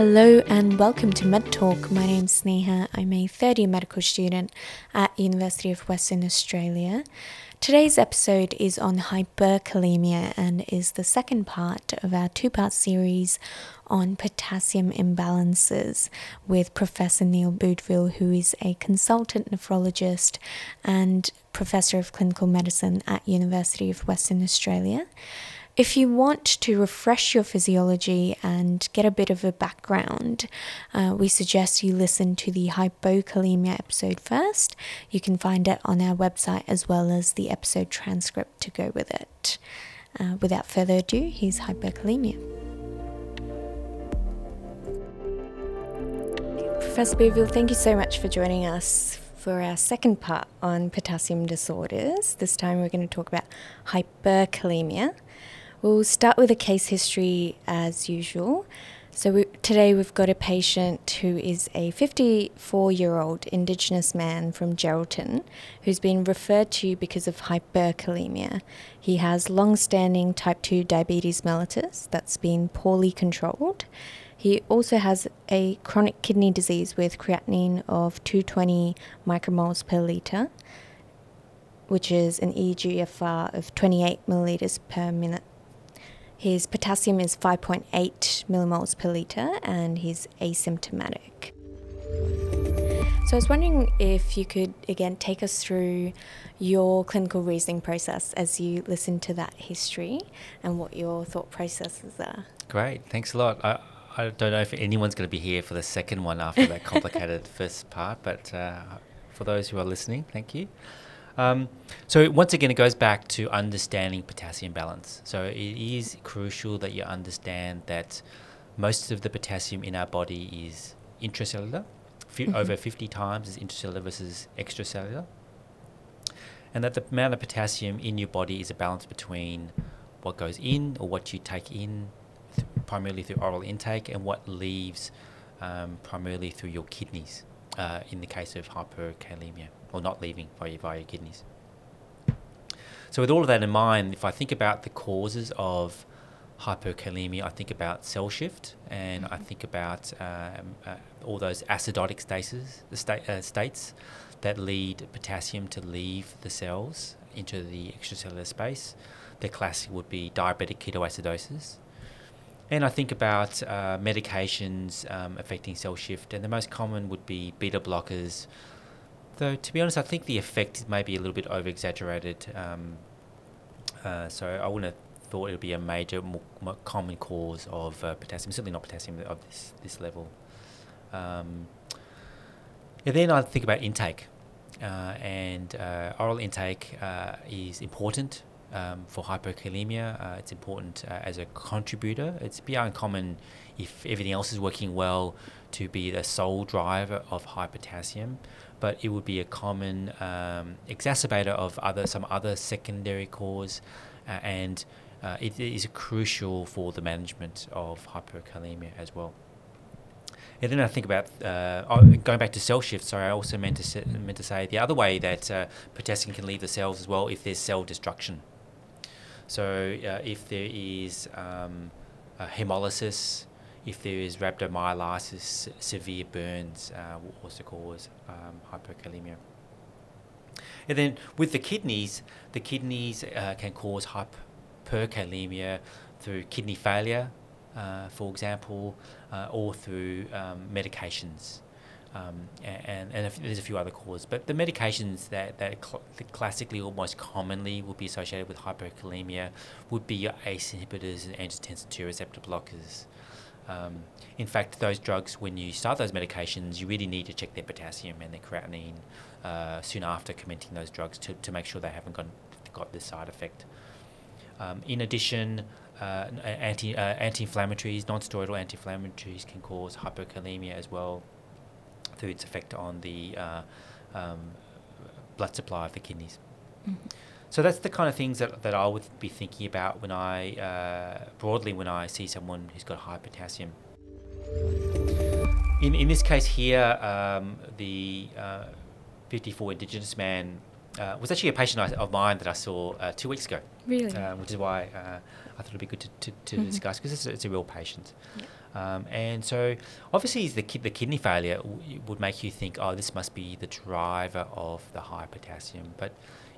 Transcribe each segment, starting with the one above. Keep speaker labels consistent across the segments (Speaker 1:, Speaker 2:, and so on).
Speaker 1: Hello and welcome to Med Talk. My is Sneha. I'm a third year medical student at University of Western Australia. Today's episode is on hyperkalemia and is the second part of our two part series on potassium imbalances with Professor Neil Boudville, who is a consultant nephrologist and professor of clinical medicine at University of Western Australia. If you want to refresh your physiology and get a bit of a background, uh, we suggest you listen to the hypokalemia episode first. You can find it on our website as well as the episode transcript to go with it. Uh, without further ado, here's hyperkalemia. Professor Boudville, thank you so much for joining us for our second part on potassium disorders. This time we're going to talk about hyperkalemia. We'll start with a case history as usual. So, we, today we've got a patient who is a 54 year old Indigenous man from Geraldton who's been referred to because of hyperkalemia. He has long standing type 2 diabetes mellitus that's been poorly controlled. He also has a chronic kidney disease with creatinine of 220 micromoles per litre, which is an EGFR of 28 millilitres per minute. His potassium is 5.8 millimoles per litre and he's asymptomatic. So I was wondering if you could again take us through your clinical reasoning process as you listen to that history and what your thought processes are.
Speaker 2: Great, thanks a lot. I, I don't know if anyone's going to be here for the second one after that complicated first part, but uh, for those who are listening, thank you. Um, so once again, it goes back to understanding potassium balance. So it is crucial that you understand that most of the potassium in our body is intracellular. Mm-hmm. Over 50 times is intracellular versus extracellular. And that the amount of potassium in your body is a balance between what goes in or what you take in th- primarily through oral intake and what leaves um, primarily through your kidneys uh, in the case of hyperkalemia or not leaving via, via kidneys. So, with all of that in mind, if I think about the causes of hyperkalemia, I think about cell shift and I think about um, uh, all those acidotic stases, the sta- uh, states that lead potassium to leave the cells into the extracellular space. The classic would be diabetic ketoacidosis. And I think about uh, medications um, affecting cell shift, and the most common would be beta blockers, though to be honest, I think the effect may be a little bit over exaggerated. Um, uh, so I wouldn't have thought it would be a major, more, more common cause of uh, potassium. Certainly not potassium of this this level. Um, and then I think about intake, uh, and uh, oral intake uh, is important. Um, for hyperkalemia, uh, it's important as a contributor. It's beyond uncommon if everything else is working well to be the sole driver of high potassium but it would be a common um, exacerbator of other some other secondary cause, uh, and uh, it is crucial for the management of hyperkalemia as well. And then I think about uh, oh, going back to cell shift. Sorry, I also meant to say, meant to say the other way that uh, potassium can leave the cells as well if there's cell destruction. So uh, if there is um, hemolysis if there is rhabdomyolysis, severe burns uh, will also cause um, hyperkalemia. And then with the kidneys, the kidneys uh, can cause hyperkalemia through kidney failure, uh, for example, uh, or through um, medications. Um, and, and there's a few other causes, but the medications that, that cl- classically or most commonly would be associated with hyperkalemia would be your ACE inhibitors and angiotensin II receptor blockers. Um, in fact, those drugs, when you start those medications, you really need to check their potassium and their creatinine uh, soon after commencing those drugs to, to make sure they haven't got, got this side effect. Um, in addition, uh, anti, uh, anti-inflammatories, non-steroidal anti-inflammatories can cause hyperkalemia as well through its effect on the uh, um, blood supply of the kidneys. Mm-hmm. So that's the kind of things that, that I would be thinking about when I, uh, broadly, when I see someone who's got high potassium. In, in this case here, um, the uh, 54 Indigenous man uh, was actually a patient I, of mine that I saw uh, two weeks ago.
Speaker 1: Really?
Speaker 2: Um, which is why uh, I thought it'd be good to, to, to
Speaker 1: Mhm.
Speaker 2: discuss because it's, a- it's a real patient. Um, and so, obviously, the, ki- the kidney failure w- would make you think, oh, this must be the driver of the high potassium. But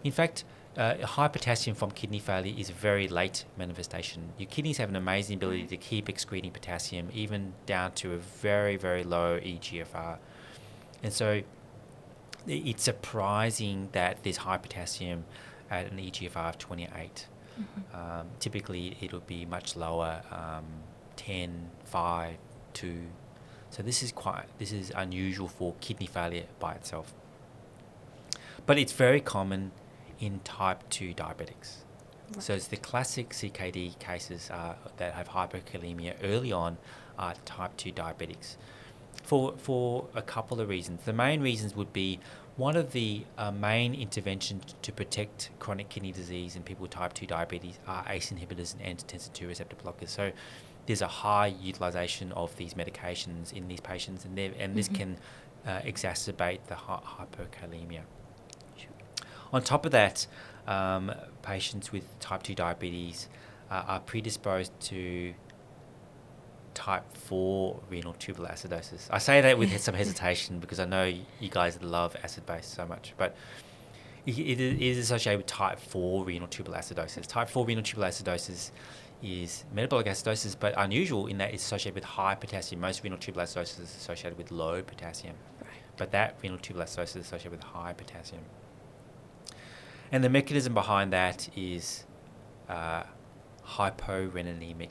Speaker 2: in fact, uh, high potassium from kidney failure is a very late manifestation. Your kidneys have an amazing ability to keep excreting potassium, even down to a very, very low EGFR. And so, it's surprising that there's high potassium at an EGFR of 28. Um, typically, it'll be much lower, um, 10, 5, 2. So this is quite this is unusual for kidney failure by itself. But it's very common in type 2 diabetics. So it's the classic CKD cases uh, that have hyperkalemia early on are type 2 diabetics. For, for a couple of reasons. The main reasons would be one of the uh, main interventions to protect chronic kidney disease in people with type 2 diabetes are ACE inhibitors and angiotensin 2 receptor blockers. So there's a high utilization of these medications in these patients, and, and this
Speaker 1: Mhm.
Speaker 2: can uh, exacerbate the hy- hyperkalemia. On top of that, um, patients with type 2 diabetes uh, are predisposed to type 4 renal tubular acidosis. I say that with some hesitation because I know you guys love acid base so much, but it, it is associated with type 4 renal tubular acidosis. Type 4 renal tubular acidosis is metabolic acidosis, but unusual in that it's associated with high potassium. Most renal tubular acidosis is associated with low potassium,
Speaker 1: Right.
Speaker 2: but that renal tubular acidosis is associated with high potassium. And the mechanism behind that is uh, hyporeninemic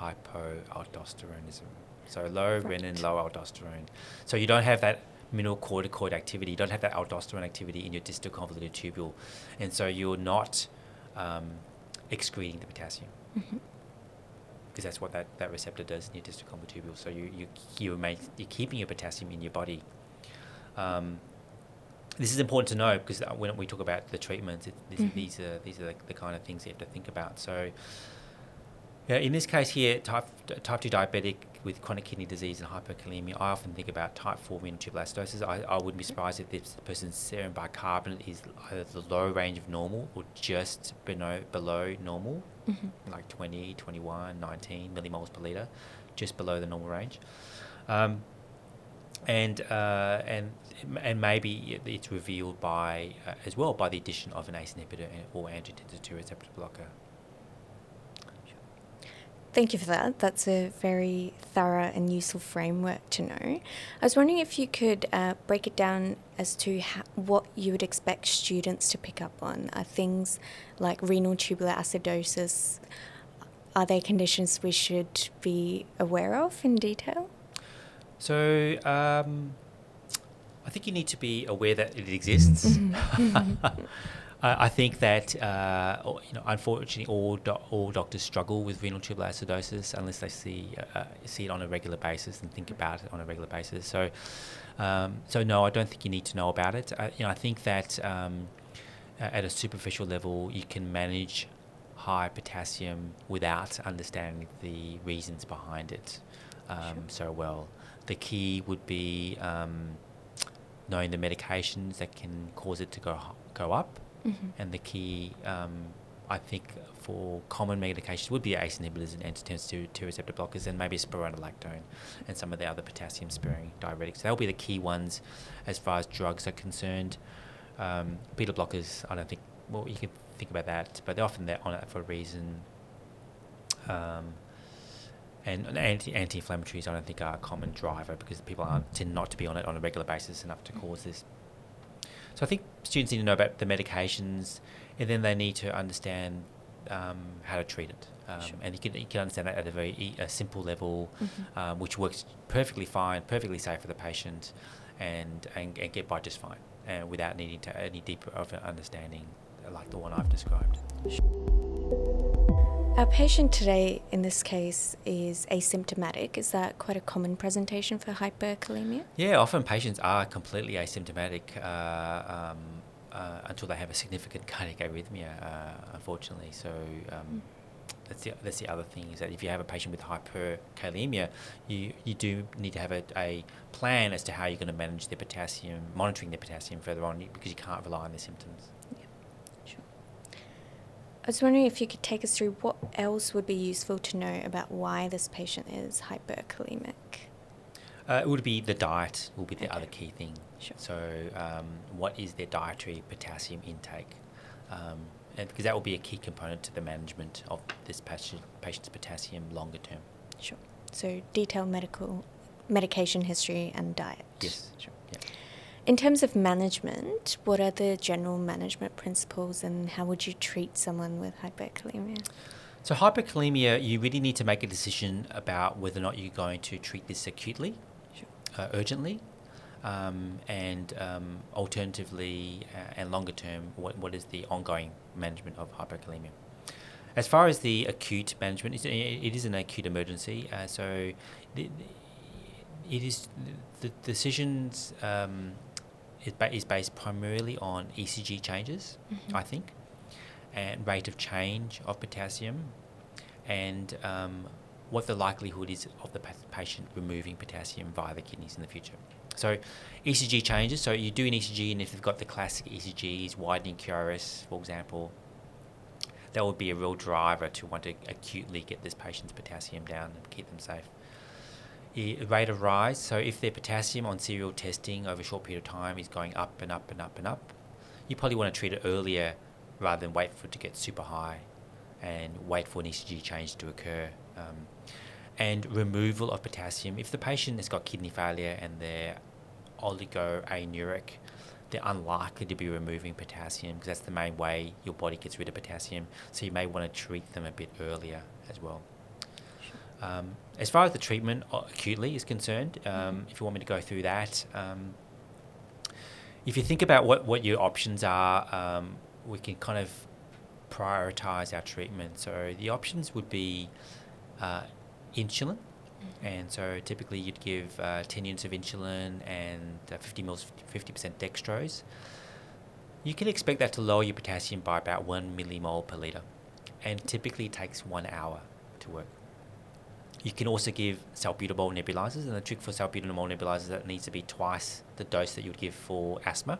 Speaker 2: hypoaldosteronism. So low
Speaker 1: Right.
Speaker 2: renin, low aldosterone. So you don't have that mineralocorticoid activity, you don't have that aldosterone activity in your distal convoluted tubule. And so you're not um, excreting the potassium
Speaker 1: Mhm.
Speaker 2: because that's what that, that receptor does in your distal convoluted tubule. So you, you, you make, you're keeping your potassium in your body. Um, this is important to know because when we talk about the treatments, it, this,
Speaker 1: Mhm.
Speaker 2: these are these are the, the kind of things you have to think about. So, yeah, in this case here, type type two diabetic with chronic kidney disease and hyperkalemia, I often think about type four renal tubular acidosis. I, I wouldn't be surprised if this person's serum bicarbonate is either the low range of normal or just below below normal,
Speaker 1: Mhm.
Speaker 2: like 20, 21, 19 millimoles per liter, just below the normal range. Um, and uh, and and maybe it's revealed by uh, as well by the addition of an ACE inhibitor or angiotensin two receptor blocker.
Speaker 1: Thank you for that. That's a very thorough and useful framework to know. I was wondering if you could uh, break it down as to how, what you would expect students to pick up on. Are things like renal tubular acidosis, are they conditions we should be aware of in detail?
Speaker 2: So um, I think you need to be aware that it exists.
Speaker 1: Mhm.
Speaker 2: I I think that uh, you know, unfortunately, all do- all doctors struggle with renal tubular acidosis unless they see uh, see it on a regular basis and think about it on a regular basis. So, um, so no, I don't think you need to know about it. I, you know, I think that um, at a superficial level, you can manage high potassium without understanding the reasons behind it um,
Speaker 1: Sure.
Speaker 2: so well. The key would be um, knowing the medications that can cause it to go go up,
Speaker 1: Mhm.
Speaker 2: and the key, um, I think, for common medications would be ACE inhibitors and angiotensin 2, 2 receptor blockers, and maybe spironolactone and some of the other potassium sparing diuretics. They'll be the key ones as far as drugs are concerned. Um, beta blockers, I don't think. Well, you can think about that, but they're often there on it for a reason. Um, and and anti anti-inflammatories, I don't think are a common driver because people aren't tend not to be on it on a regular basis enough to cause this. So I think students need to know about the medications, and then they need to understand um, how to treat it. Um,
Speaker 1: Sure.
Speaker 2: And you can you can understand that at a very e- a simple level,
Speaker 1: Mhm.
Speaker 2: um, which works perfectly fine, perfectly safe for the patient, and and, and get by just fine, and without needing to any deeper of an understanding like the one I've described.
Speaker 1: Our patient today, in this case, is asymptomatic. Is that quite a common presentation for hyperkalemia?
Speaker 2: Yeah, often patients are completely asymptomatic uh, um, uh, until they have a significant cardiac arrhythmia, uh, unfortunately. So, um, that's the, that's the other thing is that if you have a patient with hyperkalemia, you, you do need to have a, a plan as to how you're going to manage their potassium, monitoring their potassium further on because you can't rely on their symptoms.
Speaker 1: Was wondering if you could take us through what else would be useful to know about why this patient is hyperkalemic.
Speaker 2: Uh, it would be the diet will be the
Speaker 1: Okay.
Speaker 2: other key thing.
Speaker 1: Sure.
Speaker 2: So, um, what is their dietary potassium intake? Um, and because that will be a key component to the management of this patient, patient's potassium longer term.
Speaker 1: Sure. So detailed medical medication history and diet.
Speaker 2: Yes.
Speaker 1: Sure. In terms of management, what are the general management principles and how would you treat someone with hyperkalemia?
Speaker 2: So, hyperkalemia, you really need to make a decision about whether or not you're going to treat this acutely,
Speaker 1: Sure.
Speaker 2: uh, urgently, um, and um, alternatively uh, and longer term, what, what is the ongoing management of hyperkalemia? As far as the acute management, it is an acute emergency, uh, so the, it is the decisions um, is, ba- is based primarily on ECG changes,
Speaker 1: Mhm.
Speaker 2: I think, and rate of change of potassium, and um, what the likelihood is of the patient removing potassium via the kidneys in the future. So, ECG changes. So you do an ECG, and if they've got the classic ECGs, widening QRS, for example, that would be a real driver to want to acutely get this patient's potassium down and keep them safe. Rate of rise. So if their potassium on serial testing over a short period of time is going up and up and up and up, you probably want to treat it earlier rather than wait for it to get super high and wait for an ECG change to occur. Um, and removal of potassium. If the patient has got kidney failure and they're oligoanuric, they're unlikely to be removing potassium because that's the main way your body gets rid of potassium. So you may want to treat them a bit earlier as well. Um, as far as the treatment uh, acutely is concerned, um, if you want me to go through that, um, if you think about what, what your options are, um, we can kind of prioritize our treatment. So the options would be uh, insulin. And so typically you'd give uh, 10 units of insulin and uh, 50 mils, 50% dextrose. You can expect that to lower your potassium by about 1 millimole per litre. And typically takes one hour to work. You can also give salbutamol nebulizers, and the trick for salbutamol nebulizers is that it needs to be twice the dose that you would give for asthma.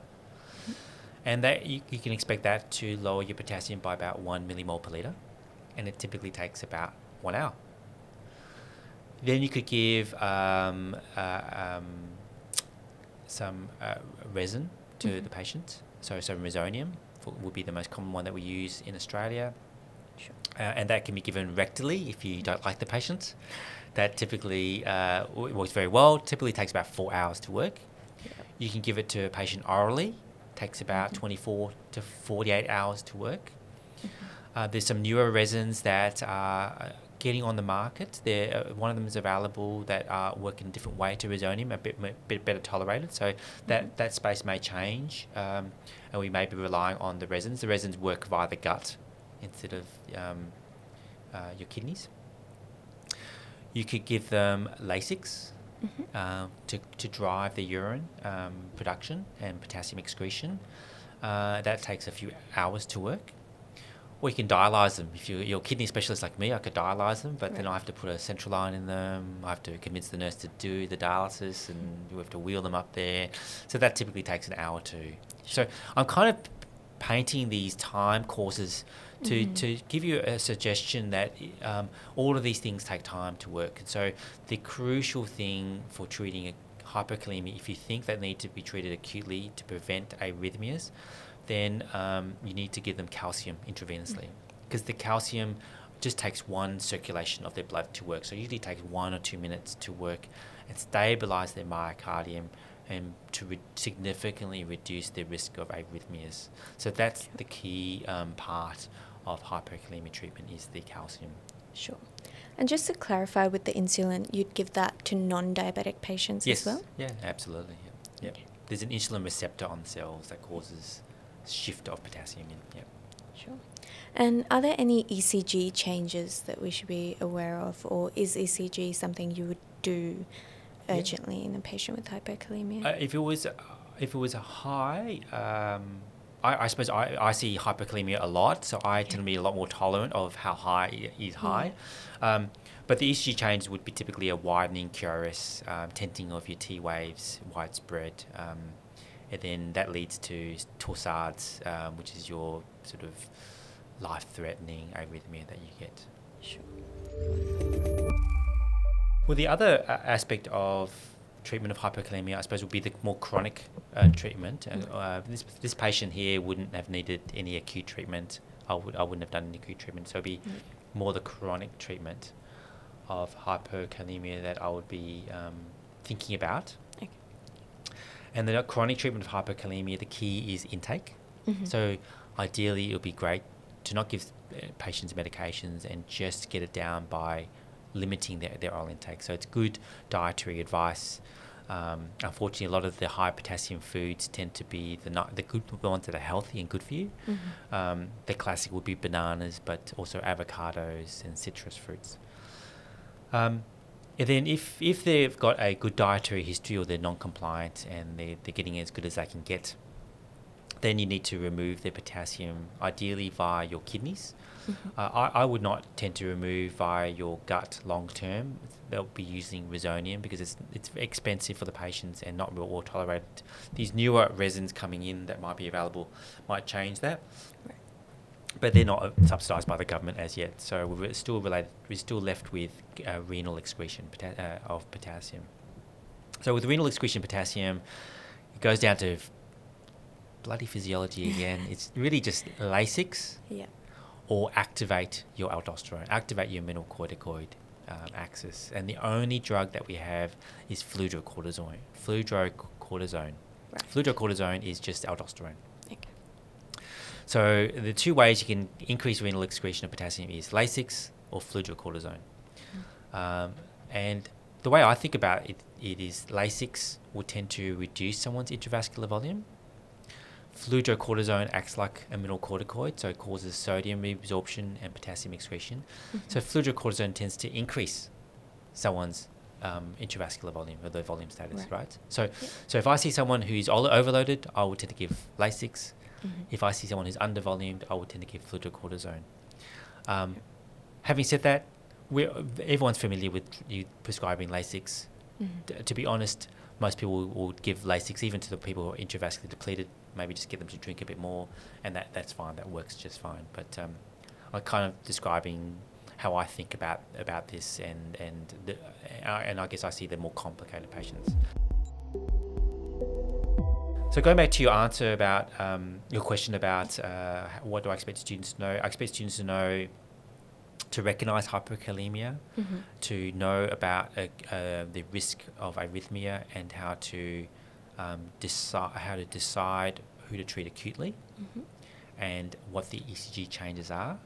Speaker 2: And that you, you can expect that to lower your potassium by about one millimole per liter, and it typically takes about one hour. Then you could give um, uh, um, some uh, resin to
Speaker 1: Mhm.
Speaker 2: the patient. So, so resonium for, would be the most common one that we use in Australia. Uh, and that can be given rectally if you don't like the patient. That typically uh, works very well. Typically takes about four hours to work. You can give it to a patient orally. Takes about
Speaker 1: Mhm.
Speaker 2: 24 to 48 hours to work.
Speaker 1: Mhm.
Speaker 2: Uh, there's some newer resins that are uh, getting on the market. There, uh, one of them is available that uh, work in a different way to resonium, a bit m- bit better tolerated. So that
Speaker 1: Mhm.
Speaker 2: that space may change, um, and we may be relying on the resins. The resins work via the gut instead of um, uh, your kidneys. You could give them Lasix
Speaker 1: Mhm.
Speaker 2: um, to, to drive the urine um, production and potassium excretion. Uh, that takes a few hours to work. Or you can dialyze them. If you're, you're a kidney specialist like me, I could dialyze them, but then I have to put a central line in them. I have to convince the nurse to do the dialysis, and we have to wheel them up there. So that typically takes an hour or two. So I'm kind of painting these time courses to,
Speaker 1: Mhm.
Speaker 2: to give you a suggestion that um, all of these things take time to work. And so the crucial thing for treating a hyperkalemia, if you think they need to be treated acutely to prevent arrhythmias, then um, you need to give them calcium intravenously because the calcium just takes one circulation of their blood to work. So it usually takes one or two minutes to work and stabilize their myocardium and to re- significantly reduce their risk of arrhythmias. So that's the key um, part of hyperkalemia treatment is the calcium.
Speaker 1: Sure. And just to clarify with the insulin, you'd give that to non-diabetic patients
Speaker 2: yes.
Speaker 1: as well?
Speaker 2: Yeah, absolutely. Yep. Yep.
Speaker 1: Okay.
Speaker 2: There's an insulin receptor on cells that causes shift of potassium in. Yep.
Speaker 1: Sure. And are there any ECG changes that we should be aware of, or is ECG something you would do
Speaker 2: Yeah.
Speaker 1: urgently in a patient with hyperkalemia?
Speaker 2: Uh, if it was, uh, if it was a high, um, I, I suppose I, I see hyperkalemia a lot, so I tend to be a lot more tolerant of how high is high. Um, but the ECG change would be typically a widening QRS, um, tenting of your T waves, widespread, um, and then that leads to torsades, um, which is your sort of life-threatening arrhythmia that you get.
Speaker 1: Sure.
Speaker 2: Well, the other aspect of treatment of hyperkalemia, I suppose, would be the more chronic uh, treatment. And uh, this this patient here wouldn't have needed any acute treatment. I would I wouldn't have done any acute treatment. So it'd be
Speaker 1: Mm.
Speaker 2: more the chronic treatment of hyperkalemia that I would be um, thinking about.
Speaker 1: Okay.
Speaker 2: And the chronic treatment of hyperkalemia, the key is intake.
Speaker 1: Mhm.
Speaker 2: So ideally, it would be great to not give uh, patients medications and just get it down by limiting their, their oral intake. So it's good dietary advice. Um, unfortunately, a lot of the high potassium foods tend to be the not, the good the ones that are healthy and good for you.
Speaker 1: Mhm.
Speaker 2: Um, the classic would be bananas, but also avocados and citrus fruits. Um, and then if, if they've got a good dietary history or they're non-compliant and they're, they're getting as good as they can get, then you need to remove the potassium, ideally via your kidneys.
Speaker 1: Mhm.
Speaker 2: Uh, I, I would not tend to remove via your gut long term. They'll be using resonium because it's it's expensive for the patients and not real well tolerated. These newer resins coming in that might be available might change that,
Speaker 1: Right.
Speaker 2: but they're not subsidised by the government as yet. So we're still related. We're still left with uh, renal excretion pota- uh, of potassium. So with renal excretion potassium, it goes down to bloody physiology again. it's really just Lasix
Speaker 1: Yeah.
Speaker 2: or activate your aldosterone, activate your mineralocorticoid um, axis. And the only drug that we have is fludrocortisone. Fludrocortisone.
Speaker 1: Right.
Speaker 2: Fludrocortisone is just aldosterone.
Speaker 1: Okay.
Speaker 2: So the two ways you can increase renal excretion of potassium is Lasix or fludrocortisone. Um, and the way I think about it, it is Lasix will tend to reduce someone's intravascular volume. Fludrocortisone acts like a mineralocorticoid, so it causes sodium reabsorption and potassium excretion. So fludrocortisone tends to increase someone's um, intravascular volume or the volume status,
Speaker 1: Right.
Speaker 2: right? So,
Speaker 1: Yep.
Speaker 2: so if I see someone who's all overloaded, I would tend to give Lasix.
Speaker 1: Mhm.
Speaker 2: If I see someone who's undervolumed, I would tend to give fludrocortisone. Um, having said that, we're, everyone's familiar with you prescribing Lasix.
Speaker 1: Mhm.
Speaker 2: D- to be honest, most people will, give Lasix even to the people who are intravascularly depleted. Maybe just get them to drink a bit more, and that, that's fine. That works just fine. But um, I'm kind of describing how I think about about this, and and the, uh, and I guess I see the more complicated patients. So going back to your answer about um, your question about uh, what do I expect students to know? I expect students to know to recognise hyperkalemia,
Speaker 1: Mhm.
Speaker 2: to know about uh, uh, the risk of arrhythmia and how to um, decide how to decide who to treat acutely
Speaker 1: Mhm.
Speaker 2: and what the ECG changes are.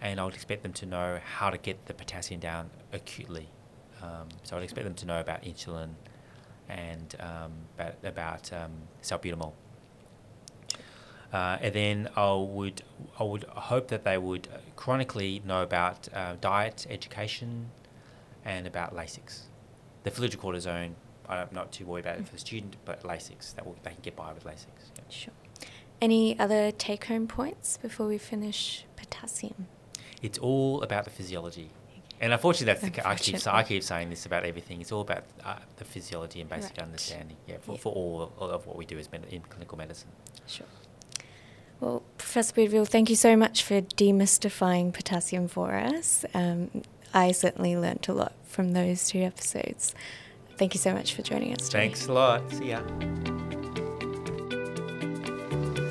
Speaker 2: And I would expect them to know how to get the potassium down acutely. Um, so I'd expect them to know about insulin and um, about, about um, salbutamol. Uh, and then I would I would hope that they would chronically know about uh, diet, education, and about Lasix. The fludrocortisone, I'm not too worried about it for the student, but Lasix, that will, they can get by with Lasix. yeah.
Speaker 1: Sure. Any other take home points before we finish potassium?
Speaker 2: It's all about the physiology. And unfortunately, that's the, I keep, I keep saying this about everything. It's all about uh, the physiology and basic
Speaker 1: Right.
Speaker 2: understanding. Yeah, for,
Speaker 1: Yeah.
Speaker 2: for all of what we do as med- in clinical medicine.
Speaker 1: Sure. Well, Professor Boudville, thank you so much for demystifying potassium for us. Um, I certainly learnt a lot from those two episodes. Thank you so much for joining us today.
Speaker 2: Thanks a lot. See ya.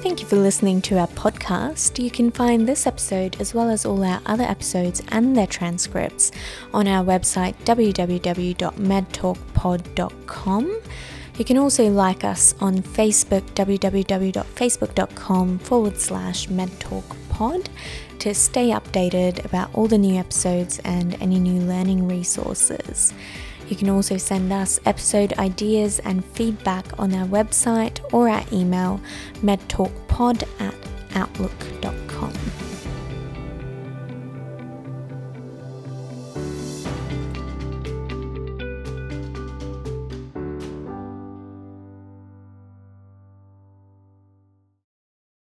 Speaker 1: Thank you for listening to our podcast. You can find this episode as well as all our other episodes and their transcripts on our website www.medtalkpod.com. You can also like us on Facebook www.facebook.com forward slash medtalkpod to stay updated about all the new episodes and any new learning resources. You can also send us episode ideas and feedback on our website or our email medtalkpod at outlook.com.